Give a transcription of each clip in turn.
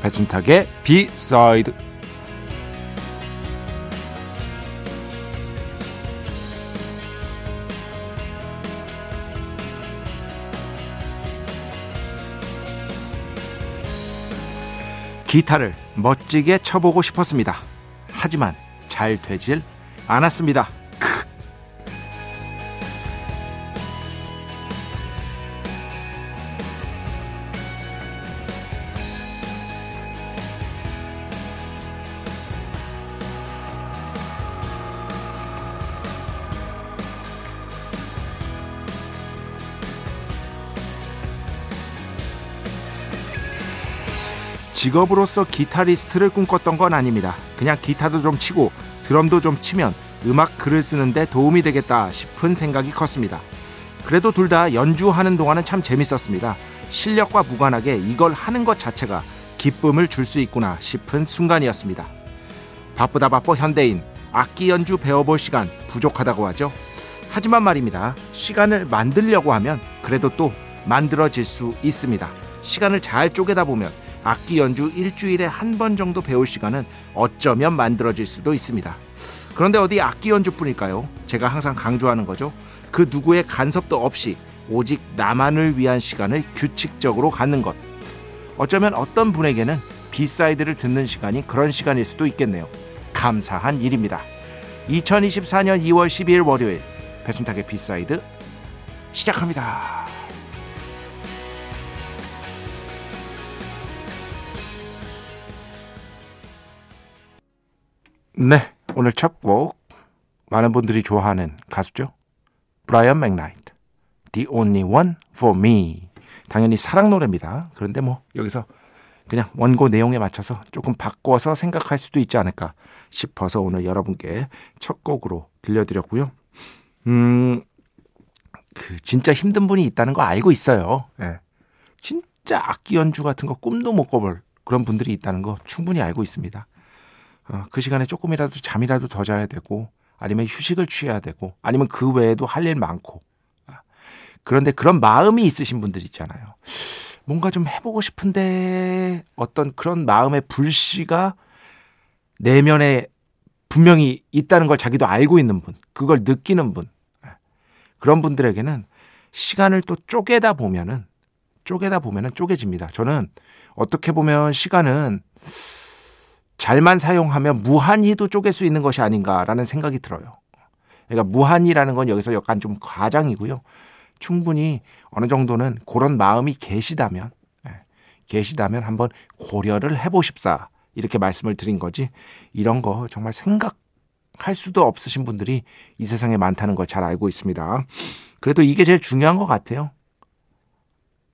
배순탁의 비사이드 기타를 멋지게 쳐보고 싶었습니다. 하지만 잘 되질 않았습니다. 직업으로서 기타리스트를 꿈꿨던 건 아닙니다. 그냥 기타도 좀 치고 드럼도 좀 치면 음악 글을 쓰는데 도움이 되겠다 싶은 생각이 컸습니다. 그래도 둘 다 연주하는 동안은 참 재밌었습니다. 실력과 무관하게 이걸 하는 것 자체가 기쁨을 줄 수 있구나 싶은 순간이었습니다. 바쁘다 바빠 현대인 악기 연주 배워볼 시간 부족하다고 하죠. 하지만 말입니다. 시간을 만들려고 하면 그래도 또 만들어질 수 있습니다. 시간을 잘 쪼개다 보면 악기 연주 일주일에 한 번 정도 배울 시간은 어쩌면 만들어질 수도 있습니다. 그런데 어디 악기 연주뿐일까요? 제가 항상 강조하는 거죠. 그 누구의 간섭도 없이 오직 나만을 위한 시간을 규칙적으로 갖는 것. 어쩌면 어떤 분에게는 B side를 듣는 시간이 그런 시간일 수도 있겠네요. 감사한 일입니다. 2024년 2월 12일 월요일 배순탁의 B side 시작합니다. 네, 오늘 첫 곡 많은 분들이 좋아하는 가수죠. 브라이언 맥나이트, The Only One for Me. 당연히 사랑 노래입니다. 그런데 뭐 여기서 그냥 원고 내용에 맞춰서 조금 바꿔서 생각할 수도 있지 않을까 싶어서 오늘 여러분께 첫 곡으로 들려드렸고요. 음, 그 진짜 힘든 분이 있다는 거 알고 있어요. 예. 진짜 악기 연주 같은 거 꿈도 못 꿔볼 그런 분들이 있다는 거 충분히 알고 있습니다. 어, 그 시간에 조금이라도 잠이라도 더 자야 되고 아니면 휴식을 취해야 되고 아니면 그 외에도 할 일 많고 아, 그런데 그런 마음이 있으신 분들 있잖아요. 뭔가 좀 해보고 싶은데 어떤 그런 마음의 불씨가 내면에 분명히 있다는 걸 자기도 알고 있는 분, 그걸 느끼는 분, 아, 그런 분들에게는 시간을 또 쪼개다 보면은 쪼개다 보면은 쪼개집니다. 저는 어떻게 보면 시간은 잘만 사용하면 무한히도 쪼갤 수 있는 것이 아닌가라는 생각이 들어요. 그러니까 무한이라는 건 여기서 약간 좀 과장이고요. 충분히 어느 정도는 그런 마음이 계시다면 예, 계시다면 한번 고려를 해보십사 이렇게 말씀을 드린 거지 이런 거 정말 생각할 수도 없으신 분들이 이 세상에 많다는 걸 잘 알고 있습니다. 그래도 이게 제일 중요한 것 같아요.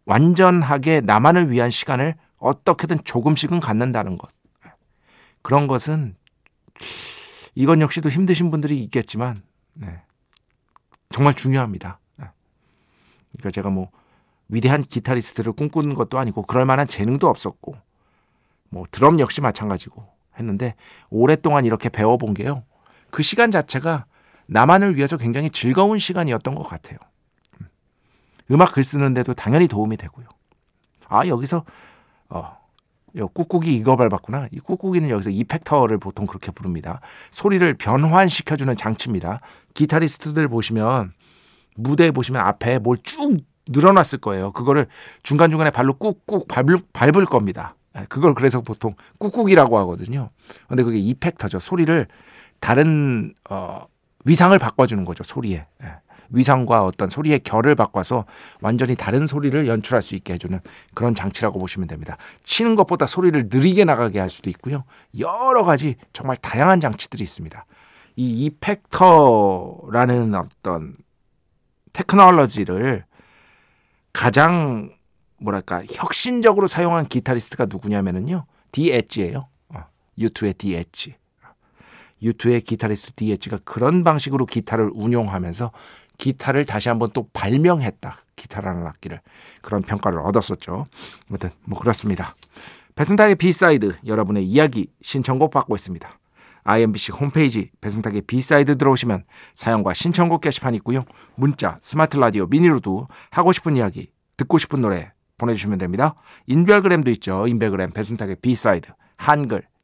완전하게 나만을 위한 시간을 어떻게든 조금씩은 갖는다는 것. 그런 것은 이건 역시도 힘드신 분들이 있겠지만 네. 정말 중요합니다. 네. 그러니까 제가 뭐 위대한 기타리스트를 꿈꾸는 것도 아니고 그럴 만한 재능도 없었고 뭐 드럼 역시 마찬가지고 했는데 오랫동안 이렇게 배워본 게요. 그 시간 자체가 나만을 위해서 굉장히 즐거운 시간이었던 것 같아요. 음. 음악 글 쓰는데도 당연히 도움이 되고요. 아 여기서 어, 꾹꾹이 이거 밟았구나. 이 꾹꾹이는 여기서 이펙터를 보통 그렇게 부릅니다. 소리를 변환시켜주는 장치입니다. 기타리스트들 보시면 무대에 보시면 앞에 뭘 쭉 늘어놨을 거예요. 그거를 중간중간에 발로 꾹꾹 밟을, 밟을 겁니다. 예, 그걸 그래서 보통 꾹꾹이라고 하거든요. 근데 그게 이펙터죠. 소리를 다른 어, 위상을 바꿔주는 거죠. 소리에. 예. 위상과 어떤 소리의 결을 바꿔서 완전히 다른 소리를 연출할 수 있게 해주는 그런 장치라고 보시면 됩니다. 치는 것보다 소리를 느리게 나가게 할 수도 있고요. 여러 가지 정말 다양한 장치들이 있습니다. 이 이펙터라는 어떤 테크놀로지를 가장 뭐랄까 혁신적으로 사용한 기타리스트가 누구냐면은요. 디엣지예요. U2의 디엣지. U2의 기타리스트 디엣지가 그런 방식으로 기타를 운용하면서 기타를 다시 한번 또 발명했다. 기타라는 악기를 그런 평가를 얻었었죠. 아무튼 뭐 그렇습니다. 배순탁의 B side 여러분의 이야기 신청곡 받고 있습니다. IMBC 홈페이지 배순탁의 B side 들어오시면 사연과 신청곡 게시판 있고요. 문자, 스마트 라디오, 미니로도 하고 싶은 이야기, 듣고 싶은 노래 보내주시면 됩니다. 인별그램도 있죠. 인별그램 배순탁의 B side 한글,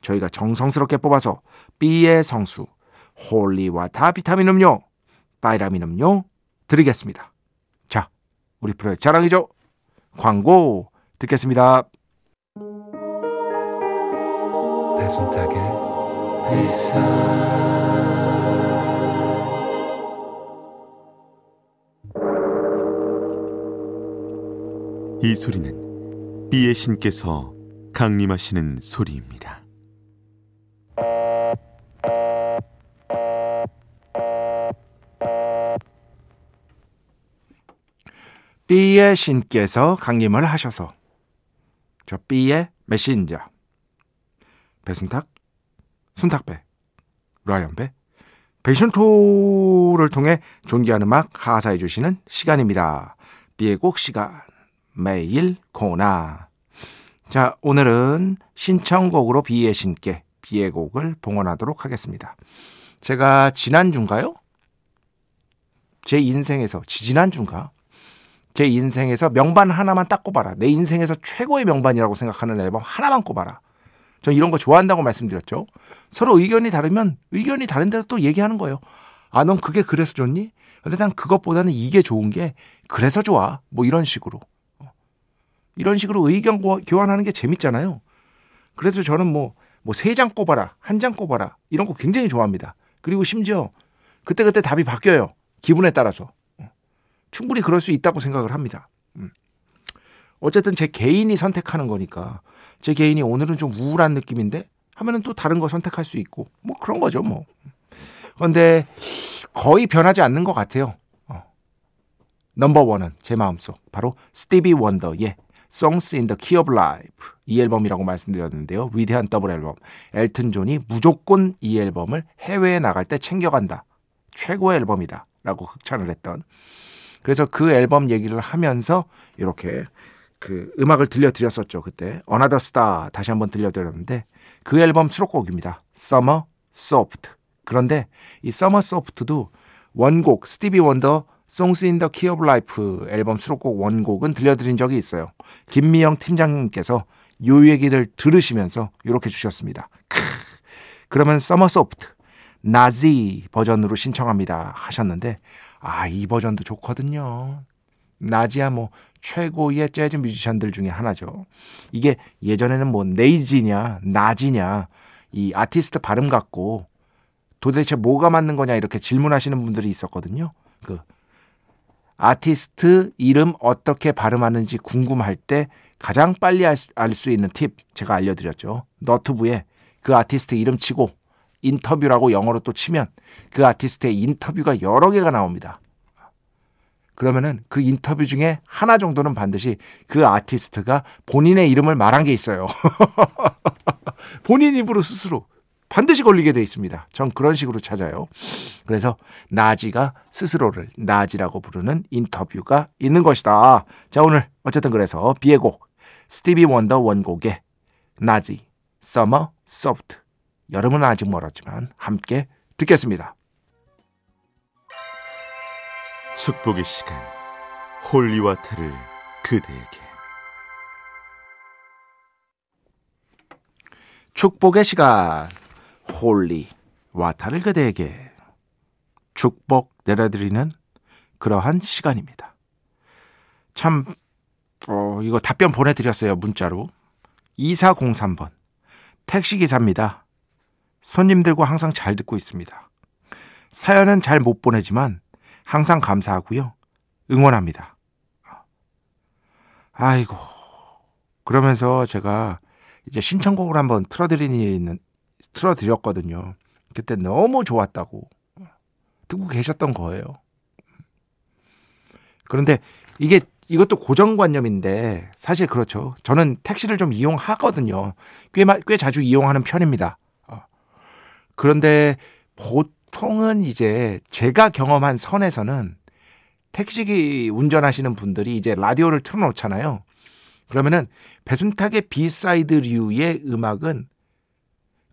저희가 정성스럽게 뽑아서 B의 성수, Holy Water 비타민 음료, 바이라민 음료 드리겠습니다. 자, 우리 프로의 자랑이죠. 광고 듣겠습니다. 배순탁의 이 소리는 비의 신께서 강림하시는 소리입니다. B의 신께서 강림을 하셔서 저 B의 메신저 배순탁 순탁배, 라이언배, 베이션토를 통해 존귀한 음악 하사해 주시는 시간입니다. 비의 곡 시간, 매일 코나. 자, 오늘은 신청곡으로 비의 신께 비의 곡을 봉헌하도록 하겠습니다. 제가 지난주인가요? 제 인생에서, 지지난주인가? 제 인생에서 명반 하나만 딱 꼽아라. 내 인생에서 최고의 명반이라고 생각하는 앨범 하나만 꼽아라. 저 이런 거 좋아한다고 말씀드렸죠. 서로 의견이 다르면 의견이 다른 대로 또 얘기하는 거예요. 아, 넌 그게 그래서 좋니? 근데 난 그것보다는 이게 좋은 게 그래서 좋아. 뭐 이런 식으로. 어. 이런 식으로 의견 교환하는 게 재밌잖아요. 그래서 저는 뭐, 뭐 세 장 꼽아라, 한 장 꼽아라. 이런 거 굉장히 좋아합니다. 그리고 심지어 그때그때 답이 바뀌어요. 기분에 따라서. 어. 충분히 그럴 수 있다고 생각을 합니다. 음. 어쨌든 제 개인이 선택하는 거니까 제 개인이 오늘은 좀 우울한 느낌인데 하면은 또 다른 거 선택할 수 있고 뭐 그런 거죠 뭐. 그런데 거의 변하지 않는 것 같아요. 어. number one은 제 마음속 바로 스티비 원더의 Songs in the Key of Life 이 앨범이라고 말씀드렸는데요. 위대한 더블 앨범 엘튼 존이 무조건 이 앨범을 해외에 나갈 때 챙겨간다. 최고의 앨범이다. 라고 극찬을 했던 그래서 그 앨범 얘기를 하면서 이렇게 그 음악을 들려드렸었죠. 그때 Another Star 다시 한번 들려드렸는데 그 앨범 수록곡입니다. Summer Soft. 그런데 이 Summer Soft도 원곡 스티비 원더 in the Key of Life 앨범 수록곡 원곡은 들려드린 적이 있어요. 김미영 팀장님께서 요 얘기를 들으시면서 이렇게 주셨습니다. 크, 그러면 Summer Soft 나지 버전으로 신청합니다 하셨는데 아 이 버전도 좋거든요. 나지야 뭐 최고의 재즈 뮤지션들 중에 하나죠. 이게 예전에는 뭐 네이지냐, 나지냐, 이 아티스트 발음 갖고 도대체 뭐가 맞는 거냐 이렇게 질문하시는 분들이 있었거든요. 그 아티스트 이름 어떻게 발음하는지 궁금할 때 가장 빨리 알 수 있는 팁 제가 알려드렸죠. 너튜브에 그 아티스트 이름 치고 인터뷰라고 영어로 또 치면 그 아티스트의 인터뷰가 여러 개가 나옵니다. 그러면은 그 인터뷰 중에 하나 정도는 반드시 그 아티스트가 본인의 이름을 말한 게 있어요. 본인 입으로 스스로 반드시 걸리게 돼 있습니다. 전 그런 식으로 찾아요. 그래서 나지가 스스로를 나지라고 부르는 인터뷰가 있는 것이다. 자, 오늘 어쨌든 그래서 B의 곡 스티비 원더 원곡의 나지 Summer Soft 여름은 아직 멀었지만 함께 듣겠습니다. 축복의 시간 Holy Water를 그대에게 축복의 시간 Holy Water를 그대에게 축복 내려드리는 그러한 시간입니다. 참 어, 이거 답변 보내드렸어요 문자로 2403번 택시기사입니다. 손님들과 항상 잘 듣고 있습니다. 사연은 잘 못 보내지만 항상 감사하고요. 응원합니다. 아이고. 그러면서 제가 이제 신청곡을 한번 틀어드리는, 틀어드렸거든요. 그때 너무 좋았다고 듣고 계셨던 거예요. 그런데 이게 이것도 고정관념인데 사실 그렇죠. 저는 택시를 좀 이용하거든요. 꽤, 꽤 자주 이용하는 편입니다. 어. 그런데 보통은 이제 제가 경험한 선에서는 택시 운전하시는 분들이 이제 라디오를 틀어놓잖아요. 그러면은 배순탁의 비사이드류의 음악은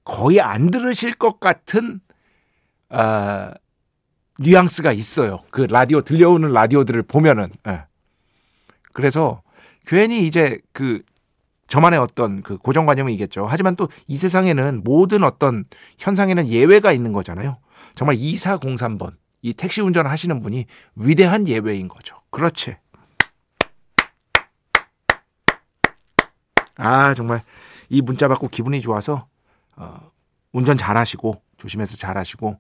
거의 안 들으실 것 같은 어, 뉘앙스가 있어요. 그 라디오 들려오는 라디오들을 보면은. 예. 그래서 괜히 이제 그 저만의 어떤 그 고정관념이겠죠. 하지만 또 이 세상에는 모든 어떤 현상에는 예외가 있는 거잖아요. 정말 2403번 이 택시 운전 하시는 분이 위대한 예외인 거죠. 그렇지. 아, 정말 이 문자 받고 기분이 좋아서 어, 운전 잘 하시고 조심해서 잘 하시고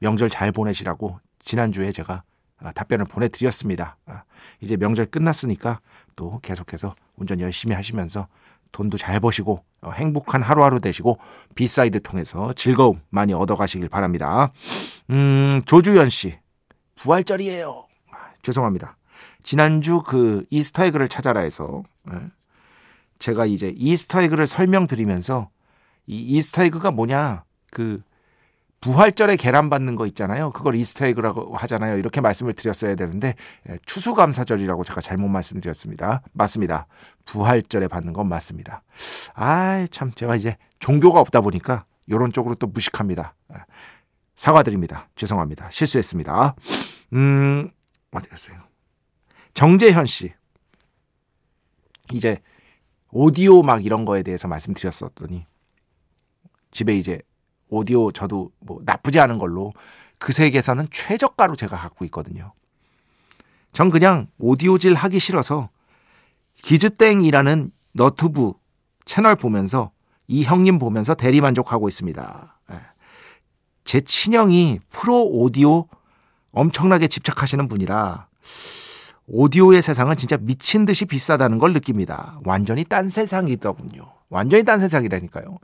명절 잘 보내시라고 지난주에 제가 아, 답변을 보내드렸습니다. 아, 이제 명절 끝났으니까 또 계속해서 운전 열심히 하시면서 돈도 잘 버시고 어, 행복한 하루하루 되시고 B side 통해서 즐거움 많이 얻어가시길 바랍니다. 음, 조주연 씨 부활절이에요. 아, 죄송합니다. 지난주 그 Easter egg를 찾아라 해서 예, 제가 이제 Easter egg를 설명드리면서 이 Easter egg가 뭐냐 그 부활절에 계란 받는 거 있잖아요. 그걸 Easter egg라고 하잖아요. 이렇게 말씀을 드렸어야 되는데 예, 추수감사절이라고 제가 잘못 말씀드렸습니다. 맞습니다. 부활절에 받는 건 맞습니다. 아, 참 제가 이제 종교가 없다 보니까 이런 쪽으로 또 무식합니다. 예, 사과드립니다. 죄송합니다. 실수했습니다. 음, 어디 갔어요? 정재현 씨. 이제 오디오 막 이런 거에 대해서 말씀드렸었더니 집에 이제 오디오 저도 뭐 나쁘지 않은 걸로 그 세계에서는 최저가로 제가 갖고 있거든요. 전 그냥 오디오질 하기 싫어서 기즈땡이라는 너튜브 채널 보면서 이 형님 보면서 대리만족하고 있습니다. 예. 제 친형이 프로 오디오 엄청나게 집착하시는 분이라 오디오의 세상은 진짜 미친 듯이 비싸다는 걸 느낍니다. 완전히 딴 세상이더군요. 완전히 딴 세상이라니까요.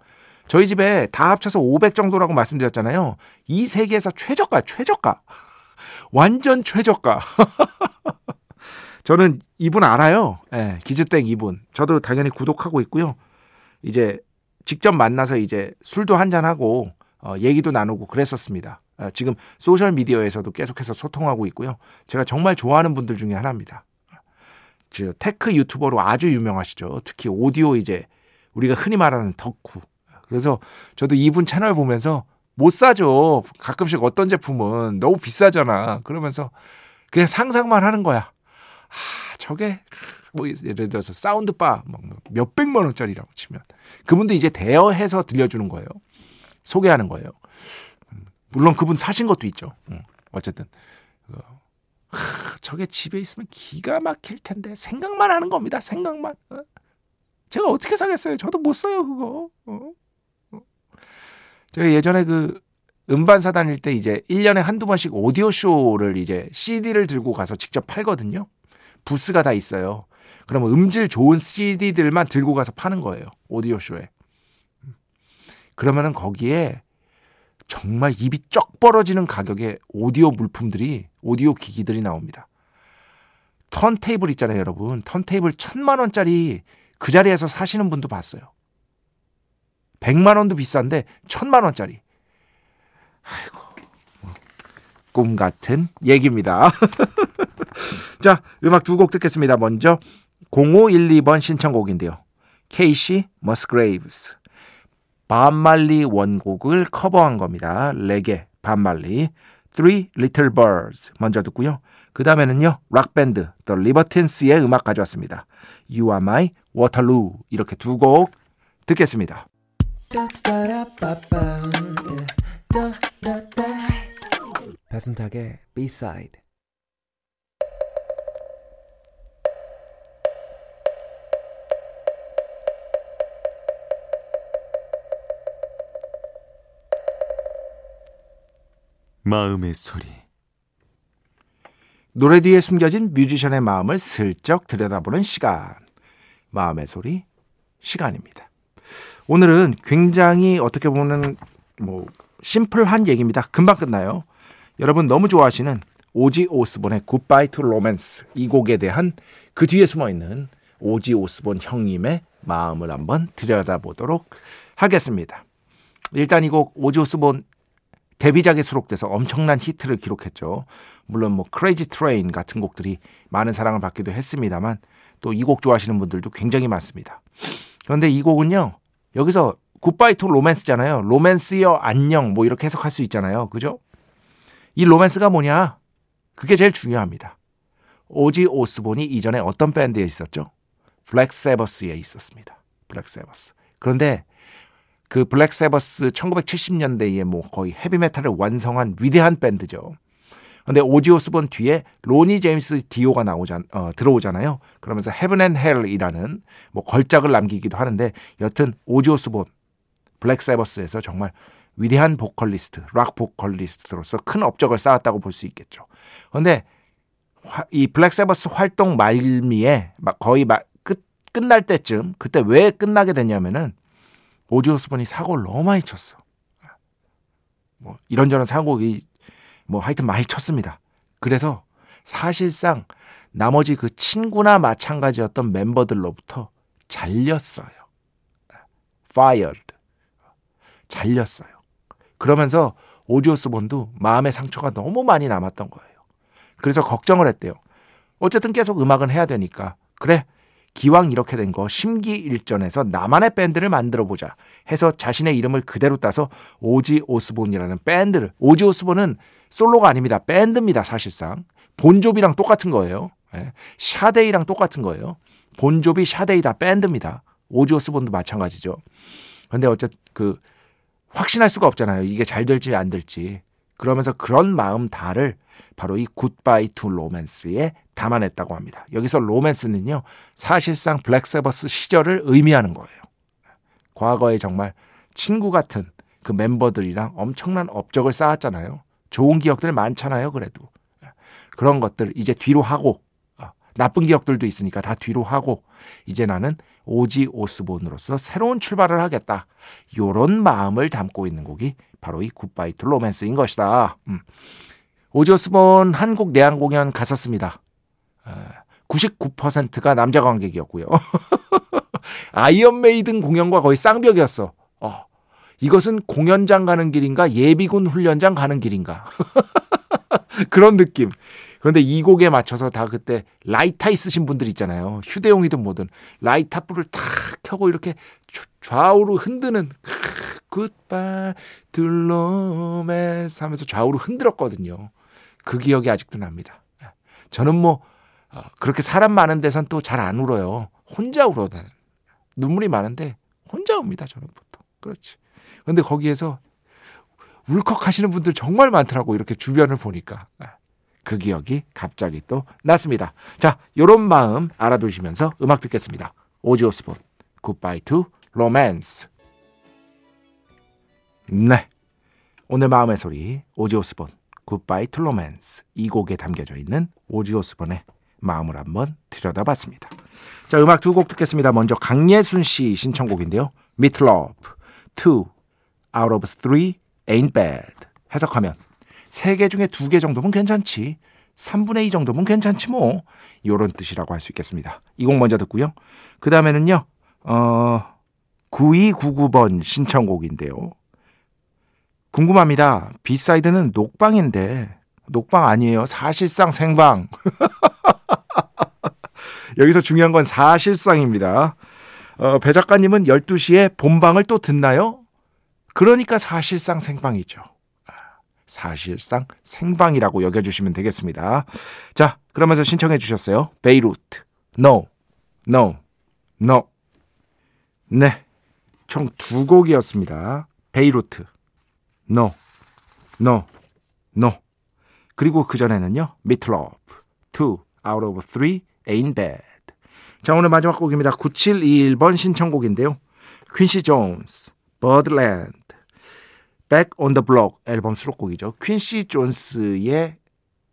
저희 집에 다 합쳐서 500 정도라고 말씀드렸잖아요. 이 세계에서 최저가, 최저가. 완전 최저가. 저는 이분 알아요. 예, 네, 기즈땡 이분. 저도 당연히 구독하고 있고요. 이제 직접 만나서 이제 술도 한잔하고 어, 얘기도 나누고 그랬었습니다. 어, 지금 소셜 미디어에서도 계속해서 소통하고 있고요. 제가 정말 좋아하는 분들 중에 하나입니다. 저 tech 유튜버로 아주 유명하시죠. 특히 오디오 이제 우리가 흔히 말하는 덕후. 그래서 저도 이분 채널 보면서 못 사죠. 가끔씩 어떤 제품은 너무 비싸잖아. 그러면서 그냥 상상만 하는 거야. 아, 저게 뭐 예를 들어서 사운드바 뭐 몇백만 원짜리라고 치면 그분도 이제 대여해서 들려주는 거예요. 소개하는 거예요. 물론 그분 사신 것도 있죠. 어쨌든 하, 저게 집에 있으면 기가 막힐 텐데 생각만 하는 겁니다. 생각만. 어? 제가 어떻게 사겠어요? 저도 못 써요 그거. 어? 제가 예전에 그 음반사 다닐 때 이제 1년에 한두 번씩 오디오 쇼를 이제 CD를 들고 가서 직접 팔거든요. 부스가 다 있어요. 그러면 음질 좋은 CD들만 들고 가서 파는 거예요. 오디오 쇼에. 그러면은 거기에 정말 입이 쩍 벌어지는 가격의 오디오 물품들이 오디오 기기들이 나옵니다. 턴테이블 있잖아요, 여러분. 턴테이블 천만 원짜리 그 자리에서 사시는 분도 봤어요. 100만 원도 비싼데 1000만 원짜리. 아이고. 꿈 같은 얘기입니다. 자, 음악 두 곡 듣겠습니다. 먼저 0512번 신청곡인데요. 케이시 머스그레이브스. 밥 말리 원곡을 커버한 겁니다. 레게 밥 말리. Three Little Birds 먼저 듣고요. 그 다음에는요, 락밴드, The Libertins의 음악 가져왔습니다. You Are My Waterloo. 이렇게 두 곡 듣겠습니다. 배순탁의 B-side. 마음의 소리. 노래 뒤에 숨겨진 뮤지션의 마음을 슬쩍 들여다보는 시간. 마음의 소리 시간입니다. 오늘은 굉장히 어떻게 보면 뭐 심플한 얘기입니다. 금방 끝나요. 여러분 너무 좋아하시는 오지 오스본의 Goodbye to Romance 이 곡에 대한 그 뒤에 숨어 있는 오지 오스본 형님의 마음을 한번 들여다보도록 하겠습니다. 일단 이 곡 오지 오스본 데뷔작에 수록돼서 엄청난 히트를 기록했죠. 물론 뭐 Crazy Train 같은 곡들이 많은 사랑을 받기도 했습니다만 또 이 곡 좋아하시는 분들도 굉장히 많습니다. 그런데 이 곡은요. 여기서 Goodbye to Romance잖아요. 로맨스여 안녕 뭐 이렇게 해석할 수 있잖아요. 그죠? 이 로맨스가 뭐냐? 그게 제일 중요합니다. 오지 오스본이 이전에 어떤 밴드에 있었죠? 블랙 세버스에 있었습니다. 블랙 세버스. 그런데 그 블랙 세버스 1970년대에 뭐 거의 헤비메탈을 완성한 위대한 밴드죠. 근데 오지 오스본 뒤에 로니 제임스 디오가 나오자 어, 들어오잖아요. 그러면서 Heaven and Hell이라는 뭐 걸작을 남기기도 하는데 여튼 오지 오스본 블랙 세버스에서 정말 위대한 보컬리스트, 락 보컬리스트로서 큰 업적을 쌓았다고 볼 수 있겠죠. 그런데 이 블랙 세버스 활동 말미에 막 거의 막 끝, 끝날 때쯤 그때 왜 끝나게 됐냐면은 오지 오스본이 사고를 너무 많이 쳤어. 뭐 이런저런 사고이 뭐 하여튼 많이 쳤습니다. 그래서 사실상 나머지 그 친구나 마찬가지였던 멤버들로부터 잘렸어요. fired. 잘렸어요. 그러면서 오지오스본도 마음의 상처가 너무 많이 남았던 거예요. 그래서 걱정을 했대요. 어쨌든 계속 음악은 해야 되니까. 그래, 기왕 이렇게 된 거 심기일전해서 나만의 밴드를 만들어 보자 해서 자신의 이름을 그대로 따서 오지 오스본이라는 밴드를 오지 오스본은 솔로가 아닙니다. 밴드입니다. 사실상 본조비랑 똑같은 거예요. 예. 샤데이랑 똑같은 거예요. 본조비 샤데이 다 밴드입니다. 오지 오스본도 마찬가지죠. 근데 어쨌든 그 확신할 수가 없잖아요. 이게 잘 될지 안 될지. 그러면서 그런 마음들을 바로 이 Goodbye to Romance에 담아냈다고 합니다. 여기서 로맨스는요, 사실상 블랙세버스 시절을 의미하는 거예요. 과거에 정말 친구 같은 그 멤버들이랑 엄청난 업적을 쌓았잖아요. 좋은 기억들 많잖아요, 그래도. 그런 것들 이제 뒤로 하고, 어, 나쁜 기억들도 있으니까 다 뒤로 하고, 이제 나는 오지 오스본으로서 새로운 출발을 하겠다. 요런 마음을 담고 있는 곡이 바로 이 Goodbye to Romance인 것이다. 음. 오지 오스본 한국 내한 공연 갔었습니다. 99%가 남자 관객이었고요. 아이언 메이든 공연과 거의 쌍벽이었어. 어, 이것은 공연장 가는 길인가 예비군 훈련장 가는 길인가 그런 느낌. 그런데 이 곡에 맞춰서 다 그때 라이터 있으신 분들 있잖아요. 휴대용이든 뭐든 라이터 불을 탁 켜고 이렇게 좌우로 흔드는 Goodbye to Romance 하면서 좌우로 흔들었거든요. 그 기억이 아직도 납니다. 저는 뭐 어, 그렇게 사람 많은 데선 또 잘 안 울어요. 혼자 울어다는 눈물이 많은데 혼자 웁니다. 저는 보통 그렇지. 근데 거기에서 울컥하시는 분들 정말 많더라고 이렇게 주변을 보니까 그 기억이 갑자기 또 났습니다. 자, 요런 마음 알아두시면서 음악 듣겠습니다. 오지 오스본 Goodbye to Romance 네. 오늘 마음의 소리 오지 오스본 Goodbye to Romance 이 곡에 담겨져 있는 오지 오스본의 마음을 한번 들여다봤습니다. 자, 음악 두 곡 듣겠습니다. 먼저 강예순 씨 신청곡인데요. Loaf, Two Out of Three Ain't Bad 해석하면 세 개 중에 두 개 정도면 괜찮지. 3분의 2 정도면 괜찮지 뭐. 요런 뜻이라고 할 수 있겠습니다. 이 곡 먼저 듣고요. 그 다음에는요. 어, 9299번 신청곡인데요. 궁금합니다. B side는 녹방인데 녹방 아니에요. 사실상 생방. 여기서 중요한 건 사실상입니다. 어, 배 작가님은 12시에 본방을 또 듣나요? 그러니까 사실상 생방이죠. 사실상 생방이라고 여겨주시면 되겠습니다. 자, 그러면서 신청해 주셨어요. 베이루트. No, no, no. 네. 총 두 곡이었습니다. 베이루트. No, no, no. 그리고 그전에는요. 미틀로프. Two out of three ain't bad. 자, 오늘 마지막 곡입니다. 9721번 신청곡인데요. 퀸시 존스, Birdland, Back on the Block 앨범 수록곡이죠. 퀸시 존스의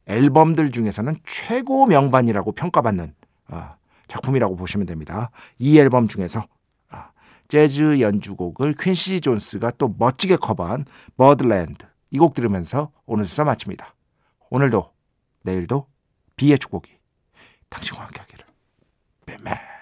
앨범들 중에서는 최고 명반이라고 평가받는 아, 작품이라고 보시면 됩니다. 이 앨범 중에서 아, 재즈 연주곡을 퀸시 존스가 또 멋지게 커버한 버드랜드 이 곡 들으면서 오늘 수사 마칩니다. 오늘도 내일도 비의 축복이 당신과 함께하기를. 뱀 Batman.